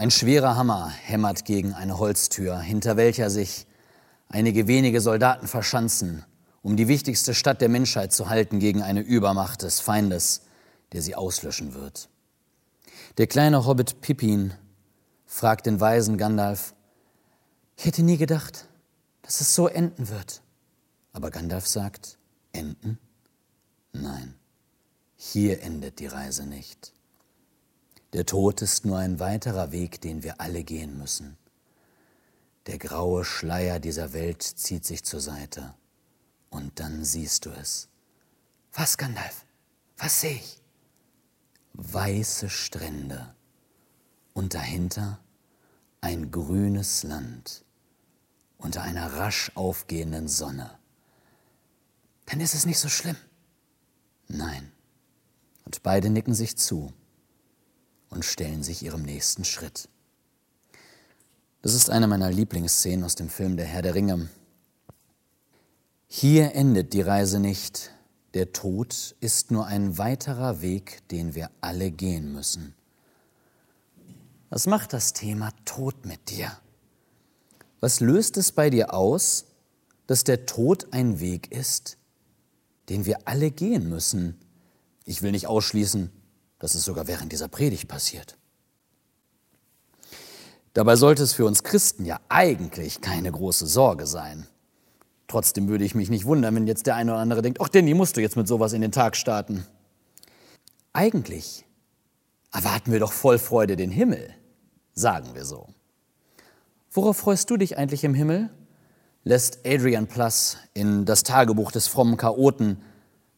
Ein schwerer Hammer hämmert gegen eine Holztür, hinter welcher sich einige wenige Soldaten verschanzen, um die wichtigste Stadt der Menschheit zu halten gegen eine Übermacht des Feindes, der sie auslöschen wird. Der kleine Hobbit Pippin fragt den weisen Gandalf, ich hätte nie gedacht, dass es so enden wird. Aber Gandalf sagt, enden? Nein, hier endet die Reise nicht. Der Tod ist nur ein weiterer Weg, den wir alle gehen müssen. Der graue Schleier dieser Welt zieht sich zur Seite. Und dann siehst du es. Was, Gandalf? Was sehe ich? Weiße Strände und dahinter ein grünes Land unter einer rasch aufgehenden Sonne. Dann ist es nicht so schlimm. Nein. Und beide nicken sich zu und stellen sich ihrem nächsten Schritt. Das ist eine meiner Lieblingsszenen aus dem Film Der Herr der Ringe. Hier endet die Reise nicht. Der Tod ist nur ein weiterer Weg, den wir alle gehen müssen. Was macht das Thema Tod mit dir? Was löst es bei dir aus, dass der Tod ein Weg ist, den wir alle gehen müssen? Ich will nicht ausschließen, dass es sogar während dieser Predigt passiert. Dabei sollte es für uns Christen ja eigentlich keine große Sorge sein. Trotzdem würde ich mich nicht wundern, wenn jetzt der eine oder andere denkt, ach Danny, musst du jetzt mit sowas in den Tag starten. Eigentlich erwarten wir doch voll Freude den Himmel, sagen wir so. Worauf freust du dich eigentlich im Himmel? lässt Adrian Plus in das Tagebuch des frommen Chaoten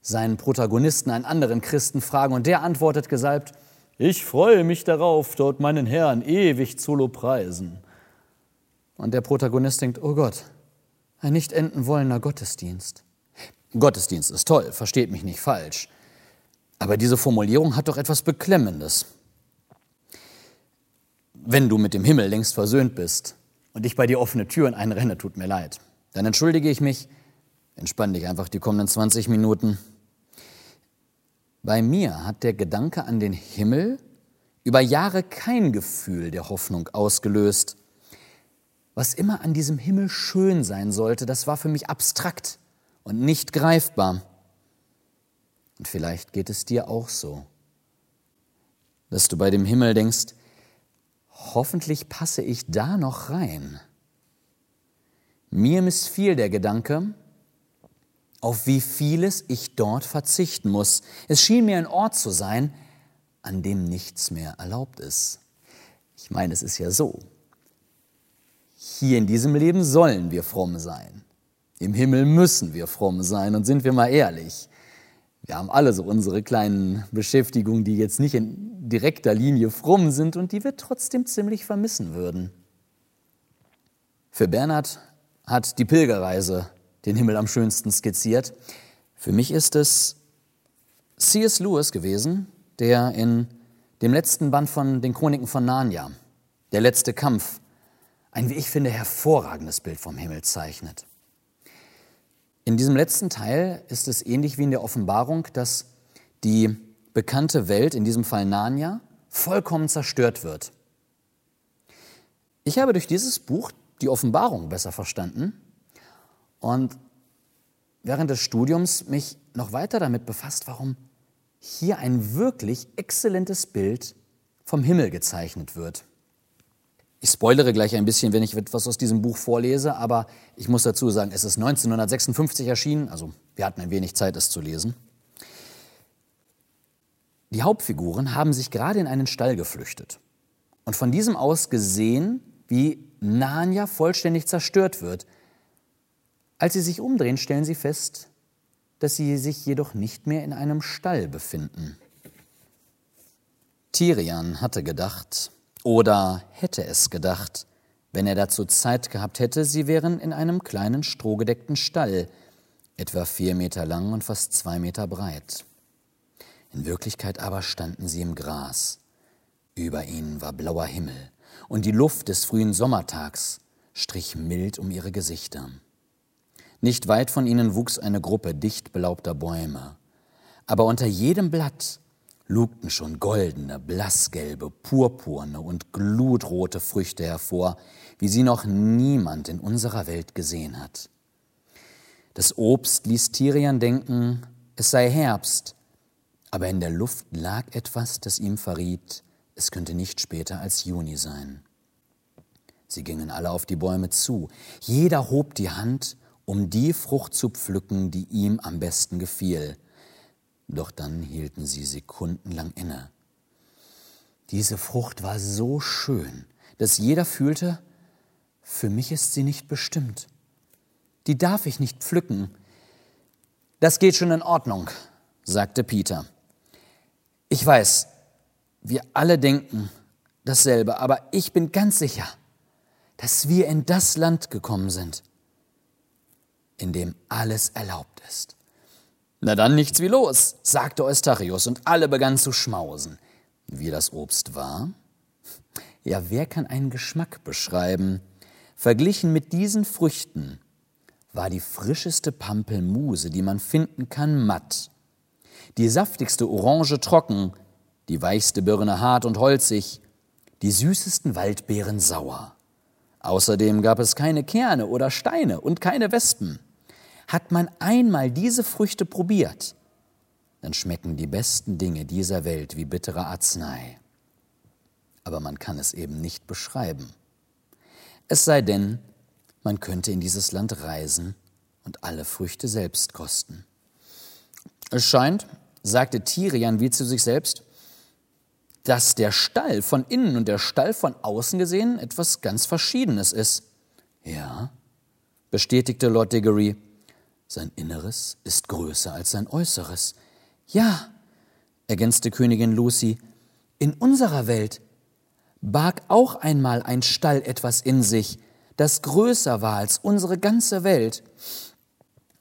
seinen Protagonisten, einen anderen Christen, fragen und der antwortet gesalbt, ich freue mich darauf, dort meinen Herrn ewig zu lobpreisen. Und der Protagonist denkt, oh Gott, ein nicht enden wollender Gottesdienst. Gottesdienst ist toll, versteht mich nicht falsch. Aber diese Formulierung hat doch etwas Beklemmendes. Wenn du mit dem Himmel längst versöhnt bist und ich bei dir offene Türen einrenne, tut mir leid. Dann entschuldige ich mich, entspann dich einfach die kommenden 20 Minuten bei mir hat der Gedanke an den Himmel über Jahre kein Gefühl der Hoffnung ausgelöst. Was immer an diesem Himmel schön sein sollte, das war für mich abstrakt und nicht greifbar. Und vielleicht geht es dir auch so, dass du bei dem Himmel denkst, hoffentlich passe ich da noch rein. Mir missfiel der Gedanke, auf wie vieles ich dort verzichten muss. Es schien mir ein Ort zu sein, an dem nichts mehr erlaubt ist. Ich meine, es ist ja so. Hier in diesem Leben sollen wir fromm sein. Im Himmel müssen wir fromm sein. Und sind wir mal ehrlich, wir haben alle so unsere kleinen Beschäftigungen, die jetzt nicht in direkter Linie fromm sind und die wir trotzdem ziemlich vermissen würden. Für Bernhard hat die Pilgerreise den Himmel am schönsten skizziert. Für mich ist es C.S. Lewis gewesen, der in dem letzten Band von den Chroniken von Narnia, der letzte Kampf, ein, wie ich finde, hervorragendes Bild vom Himmel zeichnet. In diesem letzten Teil ist es ähnlich wie in der Offenbarung, dass die bekannte Welt, in diesem Fall Narnia, vollkommen zerstört wird. Ich habe durch dieses Buch die Offenbarung besser verstanden und während des Studiums mich noch weiter damit befasst, warum hier ein wirklich exzellentes Bild vom Himmel gezeichnet wird. Ich spoilere gleich ein bisschen, wenn ich etwas aus diesem Buch vorlese, aber ich muss dazu sagen, es ist 1956 erschienen, also wir hatten ein wenig Zeit, es zu lesen. Die Hauptfiguren haben sich gerade in einen Stall geflüchtet und von diesem aus gesehen, wie Narnia vollständig zerstört wird, als sie sich umdrehen, stellen sie fest, dass sie sich jedoch nicht mehr in einem Stall befinden. Tirian hatte gedacht, oder hätte es gedacht, wenn er dazu Zeit gehabt hätte, sie wären in einem kleinen strohgedeckten Stall, etwa vier Meter lang und fast zwei Meter breit. In Wirklichkeit aber standen sie im Gras. Über ihnen war blauer Himmel, und die Luft des frühen Sommertags strich mild um ihre Gesichter. Nicht weit von ihnen wuchs eine Gruppe dicht belaubter Bäume. Aber unter jedem Blatt lugten schon goldene, blassgelbe, purpurne und glutrote Früchte hervor, wie sie noch niemand in unserer Welt gesehen hat. Das Obst ließ Tirian denken, es sei Herbst, aber in der Luft lag etwas, das ihm verriet, es könnte nicht später als Juni sein. Sie gingen alle auf die Bäume zu, jeder hob die Hand, um die Frucht zu pflücken, die ihm am besten gefiel, doch dann hielten sie sekundenlang inne. Diese Frucht war so schön, dass jeder fühlte, für mich ist sie nicht bestimmt. Die darf ich nicht pflücken. Das geht schon in Ordnung, sagte Peter. Ich weiß, wir alle denken dasselbe, aber ich bin ganz sicher, dass wir in das Land gekommen sind, in dem alles erlaubt ist. Na dann nichts wie los, sagte Eustachius, und alle begannen zu schmausen. Wie das Obst war? Ja, wer kann einen Geschmack beschreiben? Verglichen mit diesen Früchten war die frischeste Pampelmuse, die man finden kann, matt, die saftigste Orange trocken, die weichste Birne hart und holzig, die süßesten Waldbeeren sauer. Außerdem gab es keine Kerne oder Steine und keine Wespen. Hat man einmal diese Früchte probiert, dann schmecken die besten Dinge dieser Welt wie bittere Arznei. Aber man kann es eben nicht beschreiben. Es sei denn, man könnte in dieses Land reisen und alle Früchte selbst kosten. Es scheint, sagte Tirian wie zu sich selbst, dass der Stall von innen und der Stall von außen gesehen etwas ganz Verschiedenes ist. Ja, bestätigte Lord Diggory, sein Inneres ist größer als sein Äußeres. Ja, ergänzte Königin Lucy, in unserer Welt barg auch einmal ein Stall etwas in sich, das größer war als unsere ganze Welt.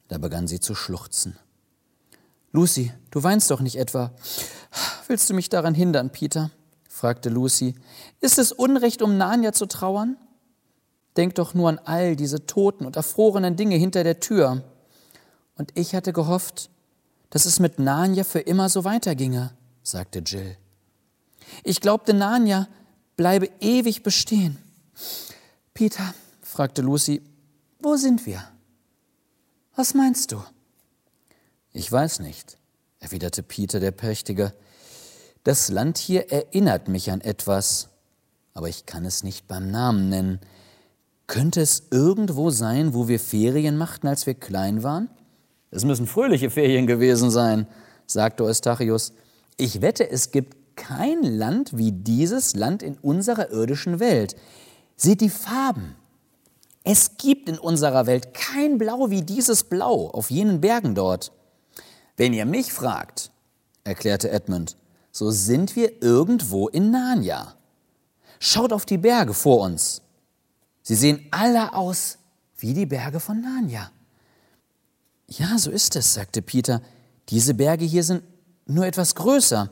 Da begann sie zu schluchzen. Lucy, du weinst doch nicht etwa. Willst du mich daran hindern, Peter? fragte Lucy. Ist es Unrecht, um Narnia zu trauern? Denk doch nur an all diese toten und erfrorenen Dinge hinter der Tür. Und ich hatte gehofft, dass es mit Narnia für immer so weiterginge, sagte Jill. Ich glaubte, Narnia bleibe ewig bestehen. Peter, fragte Lucy, wo sind wir? Was meinst du? Ich weiß nicht, erwiderte Peter der Prächtige. Das Land hier erinnert mich an etwas, aber ich kann es nicht beim Namen nennen. Könnte es irgendwo sein, wo wir Ferien machten, als wir klein waren? Es müssen fröhliche Ferien gewesen sein, sagte Eustachius. Ich wette, es gibt kein Land wie dieses Land in unserer irdischen Welt. Seht die Farben. Es gibt in unserer Welt kein Blau wie dieses Blau auf jenen Bergen dort. Wenn ihr mich fragt, erklärte Edmund, so sind wir irgendwo in Narnia. Schaut auf die Berge vor uns. Sie sehen alle aus wie die Berge von Narnia. Ja, so ist es, sagte Peter. Diese Berge hier sind nur etwas größer.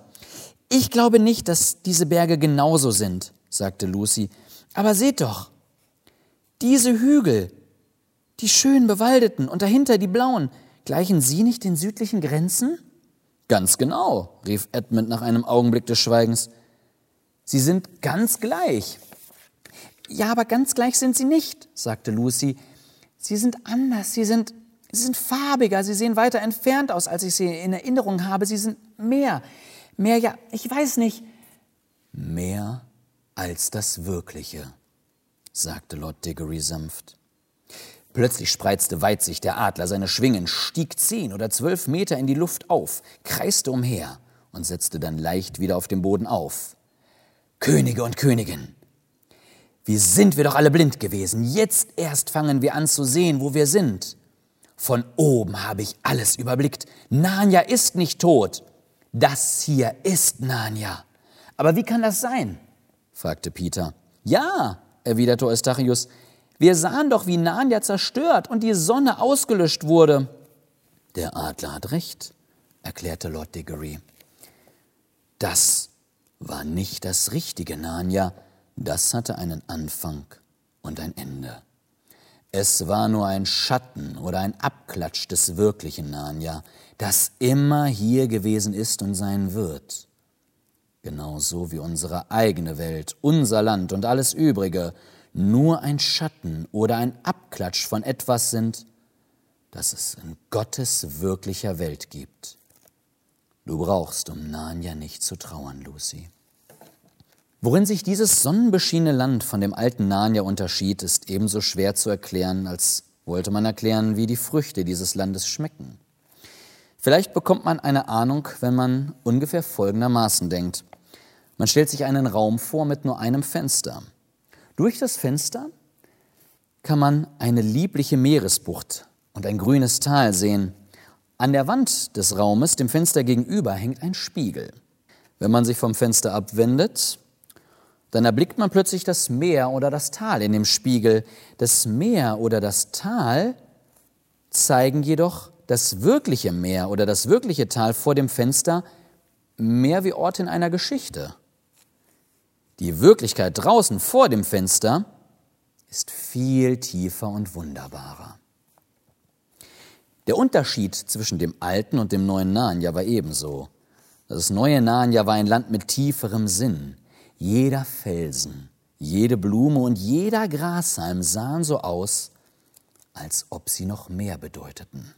Ich glaube nicht, dass diese Berge genauso sind, sagte Lucy. Aber seht doch, diese Hügel, die schön bewaldeten und dahinter die blauen, gleichen sie nicht den südlichen Grenzen? Ganz genau, rief Edmund nach einem Augenblick des Schweigens. Sie sind ganz gleich. Ja, aber ganz gleich sind sie nicht, sagte Lucy. Sie sind anders, sie sind Sie sind farbiger, sie sehen weiter entfernt aus, als ich sie in Erinnerung habe. Sie sind mehr, mehr, ja, ich weiß nicht. Mehr als das Wirkliche, sagte Lord Diggory sanft. Plötzlich spreizte weit sich der Adler seine Schwingen, stieg zehn oder zwölf Meter in die Luft auf, kreiste umher und setzte dann leicht wieder auf dem Boden auf. Könige und Königin, wie sind wir doch alle blind gewesen. Jetzt erst fangen wir an zu sehen, wo wir sind. Von oben habe ich alles überblickt. Narnia ist nicht tot. Das hier ist Narnia. Aber wie kann das sein? fragte Peter. Ja, erwiderte Eustachius, wir sahen doch, wie Narnia zerstört und die Sonne ausgelöscht wurde. Der Adler hat recht, erklärte Lord Diggory. Das war nicht das richtige Narnia, das hatte einen Anfang und ein Ende. Es war nur ein Schatten oder ein Abklatsch des wirklichen Narnia, das immer hier gewesen ist und sein wird. genauso wie unsere eigene Welt, unser Land und alles Übrige nur ein Schatten oder ein Abklatsch von etwas sind, das es in Gottes wirklicher Welt gibt. Du brauchst um Narnia nicht zu trauern, Lucy. Worin sich dieses sonnenbeschienene Land von dem alten Narnia unterschied, ist ebenso schwer zu erklären, als wollte man erklären, wie die Früchte dieses Landes schmecken. Vielleicht bekommt man eine Ahnung, wenn man ungefähr folgendermaßen denkt. Man stellt sich einen Raum vor mit nur einem Fenster. Durch das Fenster kann man eine liebliche Meeresbucht und ein grünes Tal sehen. An der Wand des Raumes, dem Fenster gegenüber, hängt ein Spiegel. Wenn man sich vom Fenster abwendet, dann erblickt man plötzlich das Meer oder das Tal in dem Spiegel. Das Meer oder das Tal zeigen jedoch das wirkliche Meer oder das wirkliche Tal vor dem Fenster mehr wie Ort in einer Geschichte. Die Wirklichkeit draußen vor dem Fenster ist viel tiefer und wunderbarer. Der Unterschied zwischen dem alten und dem neuen Narnia war ebenso. Das neue Narnia war ein Land mit tieferem Sinn. Jeder Felsen, jede Blume und jeder Grashalm sahen so aus, als ob sie noch mehr bedeuteten.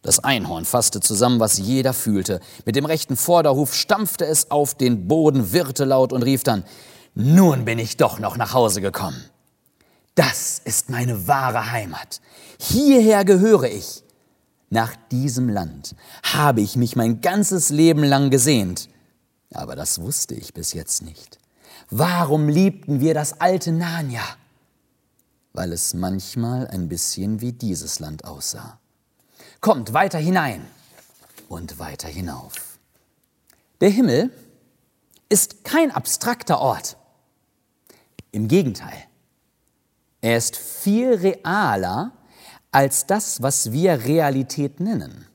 Das Einhorn fasste zusammen, was jeder fühlte. Mit dem rechten Vorderhuf stampfte es auf den Boden, wirrte laut und rief dann, nun bin ich doch noch nach Hause gekommen. Das ist meine wahre Heimat. Hierher gehöre ich. Nach diesem Land habe ich mich mein ganzes Leben lang gesehnt. Aber das wusste ich bis jetzt nicht. Warum liebten wir das alte Narnia? Weil es manchmal ein bisschen wie dieses Land aussah. Kommt weiter hinein und weiter hinauf. Der Himmel ist kein abstrakter Ort. Im Gegenteil, er ist viel realer als das, was wir Realität nennen.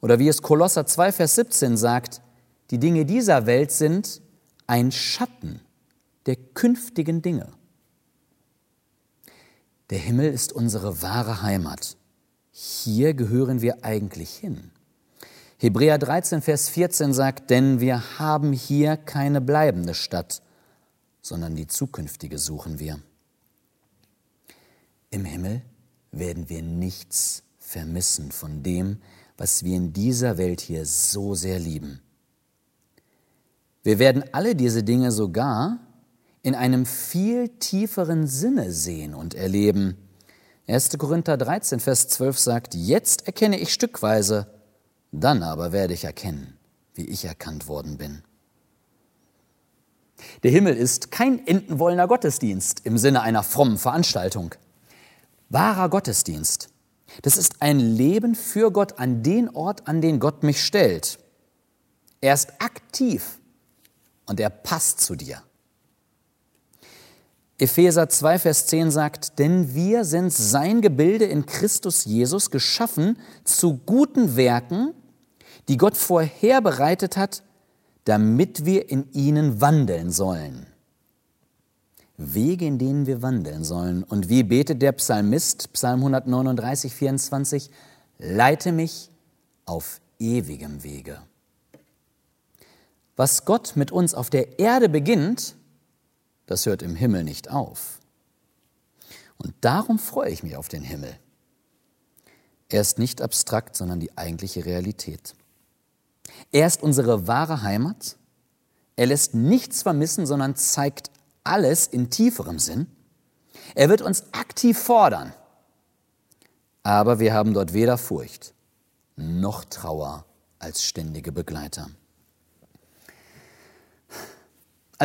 Oder wie es Kolosser 2, Vers 17 sagt, die Dinge dieser Welt sind ein Schatten der künftigen Dinge. Der Himmel ist unsere wahre Heimat. Hier gehören wir eigentlich hin. Hebräer 13, Vers 14 sagt, denn wir haben hier keine bleibende Stadt, sondern die zukünftige suchen wir. Im Himmel werden wir nichts vermissen von dem, was wir in dieser Welt hier so sehr lieben. Wir werden alle diese Dinge sogar in einem viel tieferen Sinne sehen und erleben, 1. Korinther 13, Vers 12 sagt, jetzt erkenne ich stückweise, dann aber werde ich erkennen, wie ich erkannt worden bin. Der Himmel ist kein endenwollender Gottesdienst im Sinne einer frommen Veranstaltung. Wahrer Gottesdienst, das ist ein Leben für Gott an den Ort, an den Gott mich stellt. Er ist aktiv und er passt zu dir. Epheser 2, Vers 10 sagt, denn wir sind sein Gebilde in Christus Jesus geschaffen zu guten Werken, die Gott vorherbereitet hat, damit wir in ihnen wandeln sollen. Wege, in denen wir wandeln sollen. Und wie betet der Psalmist, Psalm 139, 24, leite mich auf ewigem Wege. Was Gott mit uns auf der Erde beginnt, das hört im Himmel nicht auf. Und darum freue ich mich auf den Himmel. Er ist nicht abstrakt, sondern die eigentliche Realität. Er ist unsere wahre Heimat. Er lässt nichts vermissen, sondern zeigt alles in tieferem Sinn. Er wird uns aktiv fordern. Aber wir haben dort weder Furcht noch Trauer als ständige Begleiter.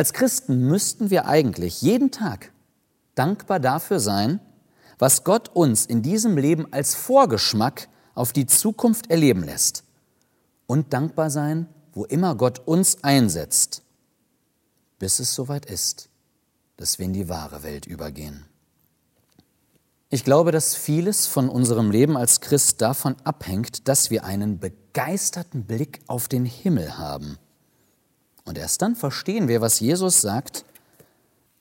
Als Christen müssten wir eigentlich jeden Tag dankbar dafür sein, was Gott uns in diesem Leben als Vorgeschmack auf die Zukunft erleben lässt. Und dankbar sein, wo immer Gott uns einsetzt, bis es soweit ist, dass wir in die wahre Welt übergehen. Ich glaube, dass vieles von unserem Leben als Christ davon abhängt, dass wir einen begeisterten Blick auf den Himmel haben und erst dann verstehen wir, was Jesus sagt,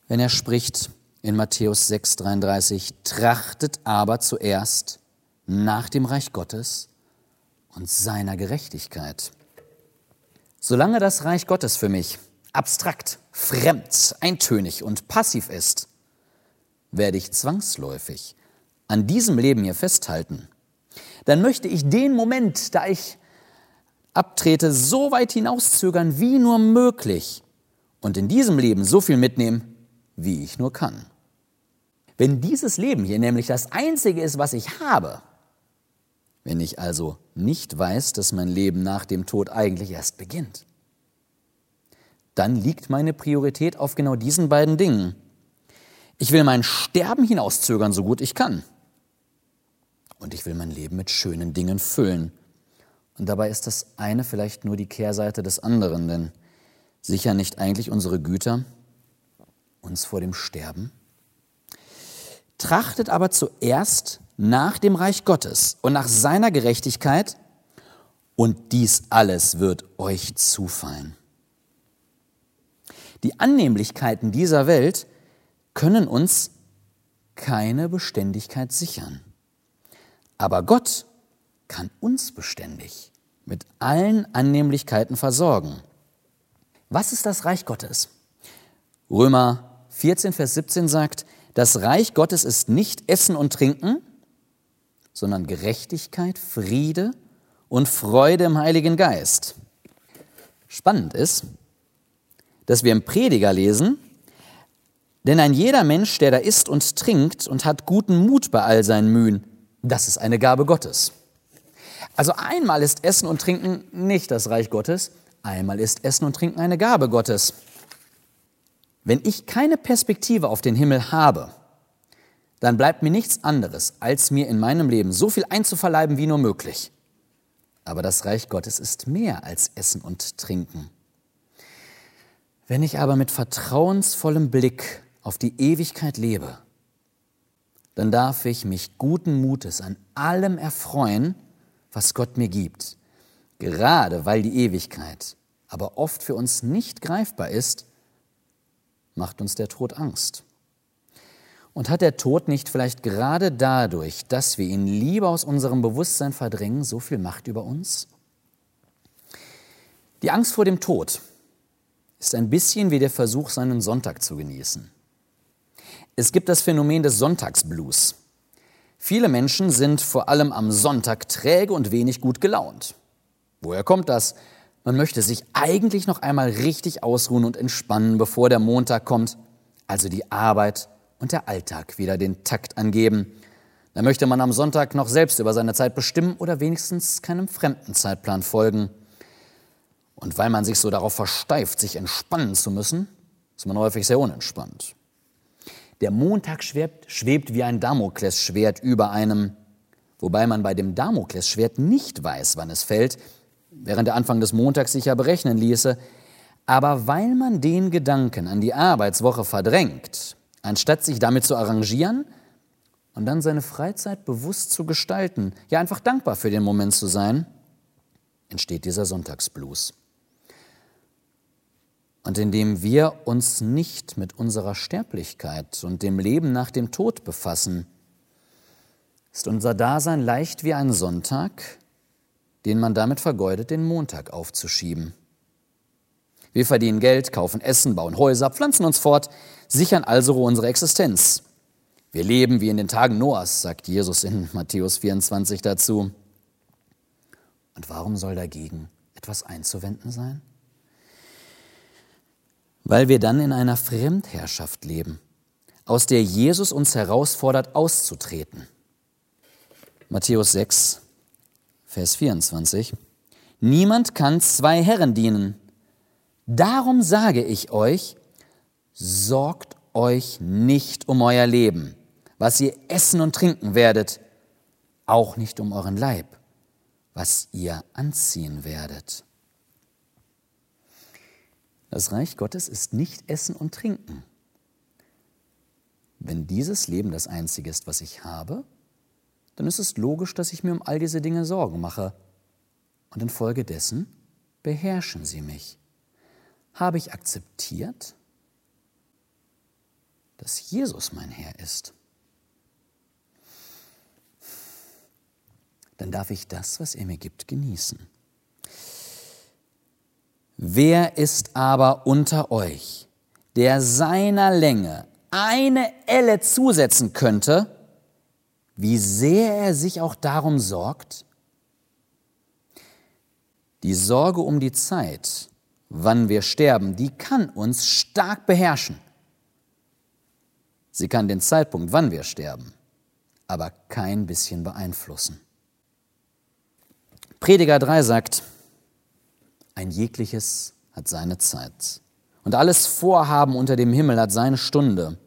wenn er spricht in Matthäus 6:33, trachtet aber zuerst nach dem Reich Gottes und seiner Gerechtigkeit. Solange das Reich Gottes für mich abstrakt, fremd, eintönig und passiv ist, werde ich zwangsläufig an diesem Leben hier festhalten. Dann möchte ich den Moment, da ich abtrete, so weit hinauszögern wie nur möglich und in diesem Leben so viel mitnehmen, wie ich nur kann. Wenn dieses Leben hier nämlich das einzige ist, was ich habe, wenn ich also nicht weiß, dass mein Leben nach dem Tod eigentlich erst beginnt, dann liegt meine Priorität auf genau diesen beiden Dingen. Ich will mein Sterben hinauszögern, so gut ich kann. Und ich will mein Leben mit schönen Dingen füllen. Und dabei ist das eine vielleicht nur die Kehrseite des anderen, denn sicher nicht eigentlich unsere Güter uns vor dem Sterben? Trachtet aber zuerst nach dem Reich Gottes und nach seiner Gerechtigkeit, und dies alles wird euch zufallen. Die Annehmlichkeiten dieser Welt können uns keine Beständigkeit sichern. Aber Gott kann uns beständig mit allen Annehmlichkeiten versorgen. Was ist das Reich Gottes? Römer 14, Vers 17 sagt, das Reich Gottes ist nicht Essen und Trinken, sondern Gerechtigkeit, Friede und Freude im Heiligen Geist. Spannend ist, dass wir im Prediger lesen, denn ein jeder Mensch, der da isst und trinkt und hat guten Mut bei all seinen Mühen, das ist eine Gabe Gottes. Also einmal ist Essen und Trinken nicht das Reich Gottes, einmal ist Essen und Trinken eine Gabe Gottes. Wenn ich keine Perspektive auf den Himmel habe, dann bleibt mir nichts anderes, als mir in meinem Leben so viel einzuverleiben wie nur möglich. Aber das Reich Gottes ist mehr als Essen und Trinken. Wenn ich aber mit vertrauensvollem Blick auf die Ewigkeit lebe, dann darf ich mich guten Mutes an allem erfreuen, was Gott mir gibt. Gerade weil die Ewigkeit aber oft für uns nicht greifbar ist, macht uns der Tod Angst. Und hat der Tod nicht vielleicht gerade dadurch, dass wir ihn lieber aus unserem Bewusstsein verdrängen, so viel Macht über uns? Die Angst vor dem Tod ist ein bisschen wie der Versuch, seinen Sonntag zu genießen. Es gibt das Phänomen des Sonntagsblues. Viele Menschen sind vor allem am Sonntag träge und wenig gut gelaunt. Woher kommt das? Man möchte sich eigentlich noch einmal richtig ausruhen und entspannen, bevor der Montag kommt, also die Arbeit und der Alltag wieder den Takt angeben. Da möchte man am Sonntag noch selbst über seine Zeit bestimmen oder wenigstens keinem fremden Zeitplan folgen. Und weil man sich so darauf versteift, sich entspannen zu müssen, ist man häufig sehr unentspannt. Der Montag schwebt, schwebt wie ein Damoklesschwert über einem, wobei man bei dem Damoklesschwert nicht weiß, wann es fällt, während der Anfang des Montags sich ja berechnen ließe. Aber weil man den Gedanken an die Arbeitswoche verdrängt, anstatt sich damit zu arrangieren und dann seine Freizeit bewusst zu gestalten, ja einfach dankbar für den Moment zu sein, entsteht dieser Sonntagsblues. Und indem wir uns nicht mit unserer Sterblichkeit und dem Leben nach dem Tod befassen, ist unser Dasein leicht wie ein Sonntag, den man damit vergeudet, den Montag aufzuschieben. Wir verdienen Geld, kaufen Essen, bauen Häuser, pflanzen uns fort, sichern also unsere Existenz. Wir leben wie in den Tagen Noahs, sagt Jesus in Matthäus 24 dazu. Und warum soll dagegen etwas einzuwenden sein? Weil wir dann in einer Fremdherrschaft leben, aus der Jesus uns herausfordert, auszutreten. Matthäus 6, Vers 24. Niemand kann zwei Herren dienen. Darum sage ich euch, sorgt euch nicht um euer Leben, was ihr essen und trinken werdet, auch nicht um euren Leib, was ihr anziehen werdet. Das Reich Gottes ist nicht Essen und Trinken. Wenn dieses Leben das Einzige ist, was ich habe, dann ist es logisch, dass ich mir um all diese Dinge Sorgen mache. Und infolgedessen beherrschen sie mich. Habe ich akzeptiert, dass Jesus mein Herr ist? Dann darf ich das, was er mir gibt, genießen. Wer ist aber unter euch, der seiner Länge eine Elle zusetzen könnte, wie sehr er sich auch darum sorgt? Die Sorge um die Zeit, wann wir sterben, die kann uns stark beherrschen. Sie kann den Zeitpunkt, wann wir sterben, aber kein bisschen beeinflussen. Prediger 3 sagt, ein jegliches hat seine Zeit. Und alles Vorhaben unter dem Himmel hat seine Stunde.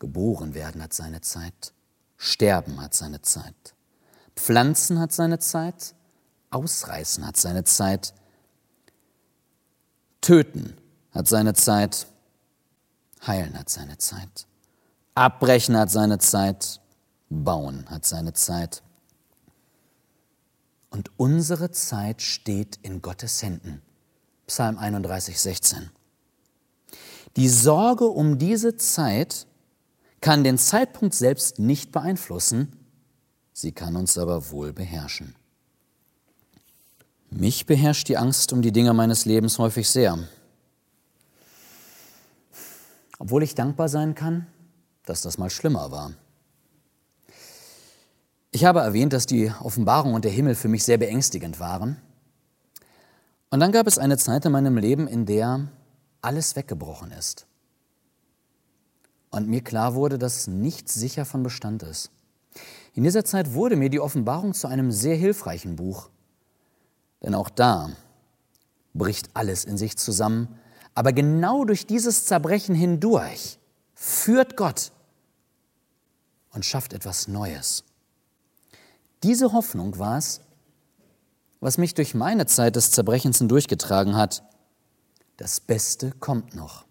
Geboren werden hat seine Zeit. Sterben hat seine Zeit. Pflanzen hat seine Zeit. Ausreißen hat seine Zeit. Töten hat seine Zeit. Heilen hat seine Zeit. Abbrechen hat seine Zeit. Bauen hat seine Zeit. Und unsere Zeit steht in Gottes Händen. Psalm 31, 16. Die Sorge um diese Zeit kann den Zeitpunkt selbst nicht beeinflussen, sie kann uns aber wohl beherrschen. Mich beherrscht die Angst um die Dinge meines Lebens häufig sehr. Obwohl ich dankbar sein kann, dass das mal schlimmer war. Ich habe erwähnt, dass die Offenbarung und der Himmel für mich sehr beängstigend waren. Und dann gab es eine Zeit in meinem Leben, in der alles weggebrochen ist. Und mir klar wurde, dass nichts sicher von Bestand ist. In dieser Zeit wurde mir die Offenbarung zu einem sehr hilfreichen Buch. Denn auch da bricht alles in sich zusammen. Aber genau durch dieses Zerbrechen hindurch führt Gott und schafft etwas Neues. Diese Hoffnung war es, was mich durch meine Zeit des Zerbrechens hindurchgetragen hat. Das Beste kommt noch.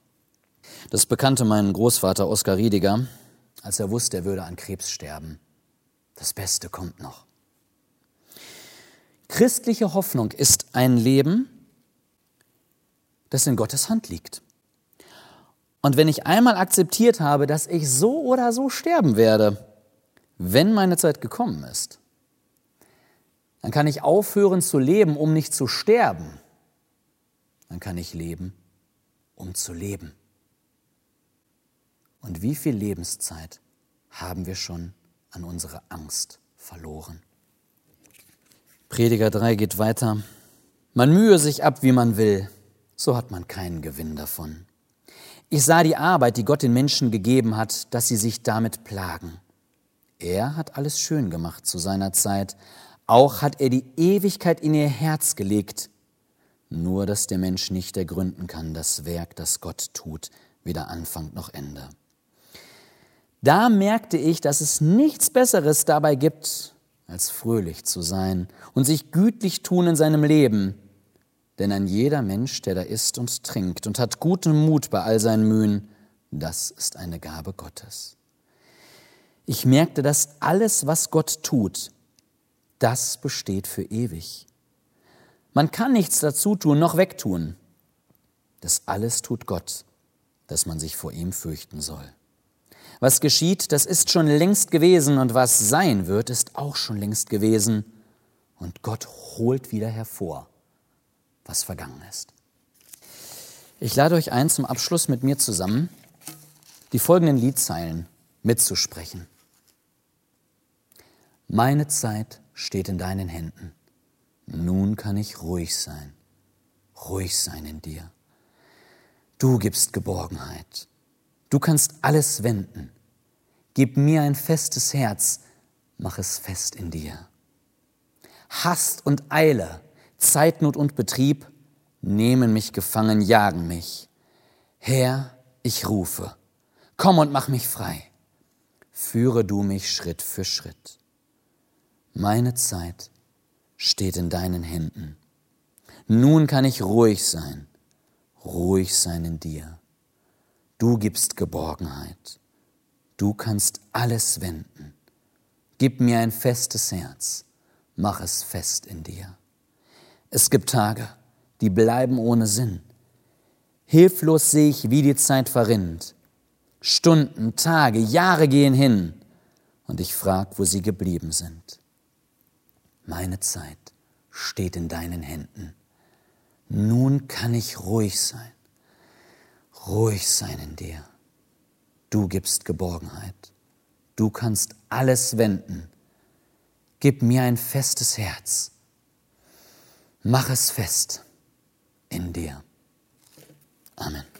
Das bekannte mein Großvater Oskar Riediger, als er wusste, er würde an Krebs sterben. Das Beste kommt noch. Christliche Hoffnung ist ein Leben, das in Gottes Hand liegt. Und wenn ich einmal akzeptiert habe, dass ich so oder so sterben werde, wenn meine Zeit gekommen ist, dann kann ich aufhören zu leben, um nicht zu sterben. Dann kann ich leben, um zu leben. Und wie viel Lebenszeit haben wir schon an unsere Angst verloren? Prediger 3 geht weiter. Man mühe sich ab, wie man will, so hat man keinen Gewinn davon. Ich sah die Arbeit, die Gott den Menschen gegeben hat, dass sie sich damit plagen. Er hat alles schön gemacht zu seiner Zeit, auch hat er die Ewigkeit in ihr Herz gelegt. Nur, dass der Mensch nicht ergründen kann, das Werk, das Gott tut, weder Anfang noch Ende. Da merkte ich, dass es nichts Besseres dabei gibt, als fröhlich zu sein und sich gütlich tun in seinem Leben. Denn ein jeder Mensch, der da isst und trinkt und hat guten Mut bei all seinen Mühen, das ist eine Gabe Gottes. Ich merkte, dass alles, was Gott tut, das besteht für ewig. Man kann nichts dazu tun noch wegtun. Das alles tut Gott, dass man sich vor ihm fürchten soll. Was geschieht, das ist schon längst gewesen und was sein wird, ist auch schon längst gewesen. Und Gott holt wieder hervor, was vergangen ist. Ich lade euch ein, zum Abschluss mit mir zusammen die folgenden Liedzeilen mitzusprechen. Meine Zeit steht in deinen Händen. Nun kann ich ruhig sein, ruhig sein in dir. Du gibst Geborgenheit. Du kannst alles wenden. Gib mir ein festes Herz, mach es fest in dir. Hast und Eile, Zeitnot und Betrieb nehmen mich gefangen, jagen mich. Herr, ich rufe, komm und mach mich frei. Führe du mich Schritt für Schritt. Meine Zeit steht in deinen Händen. Nun kann ich ruhig sein, ruhig sein in dir. Du gibst Geborgenheit. Du kannst alles wenden. Gib mir ein festes Herz. Mach es fest in dir. Es gibt Tage, die bleiben ohne Sinn. Hilflos sehe ich, wie die Zeit verrinnt. Stunden, Tage, Jahre gehen hin und ich frag, wo sie geblieben sind. Meine Zeit steht in deinen Händen. Nun kann ich ruhig sein, ruhig sein in dir. Du gibst Geborgenheit. Du kannst alles wenden. Gib mir ein festes Herz. Mach es fest in dir. Amen.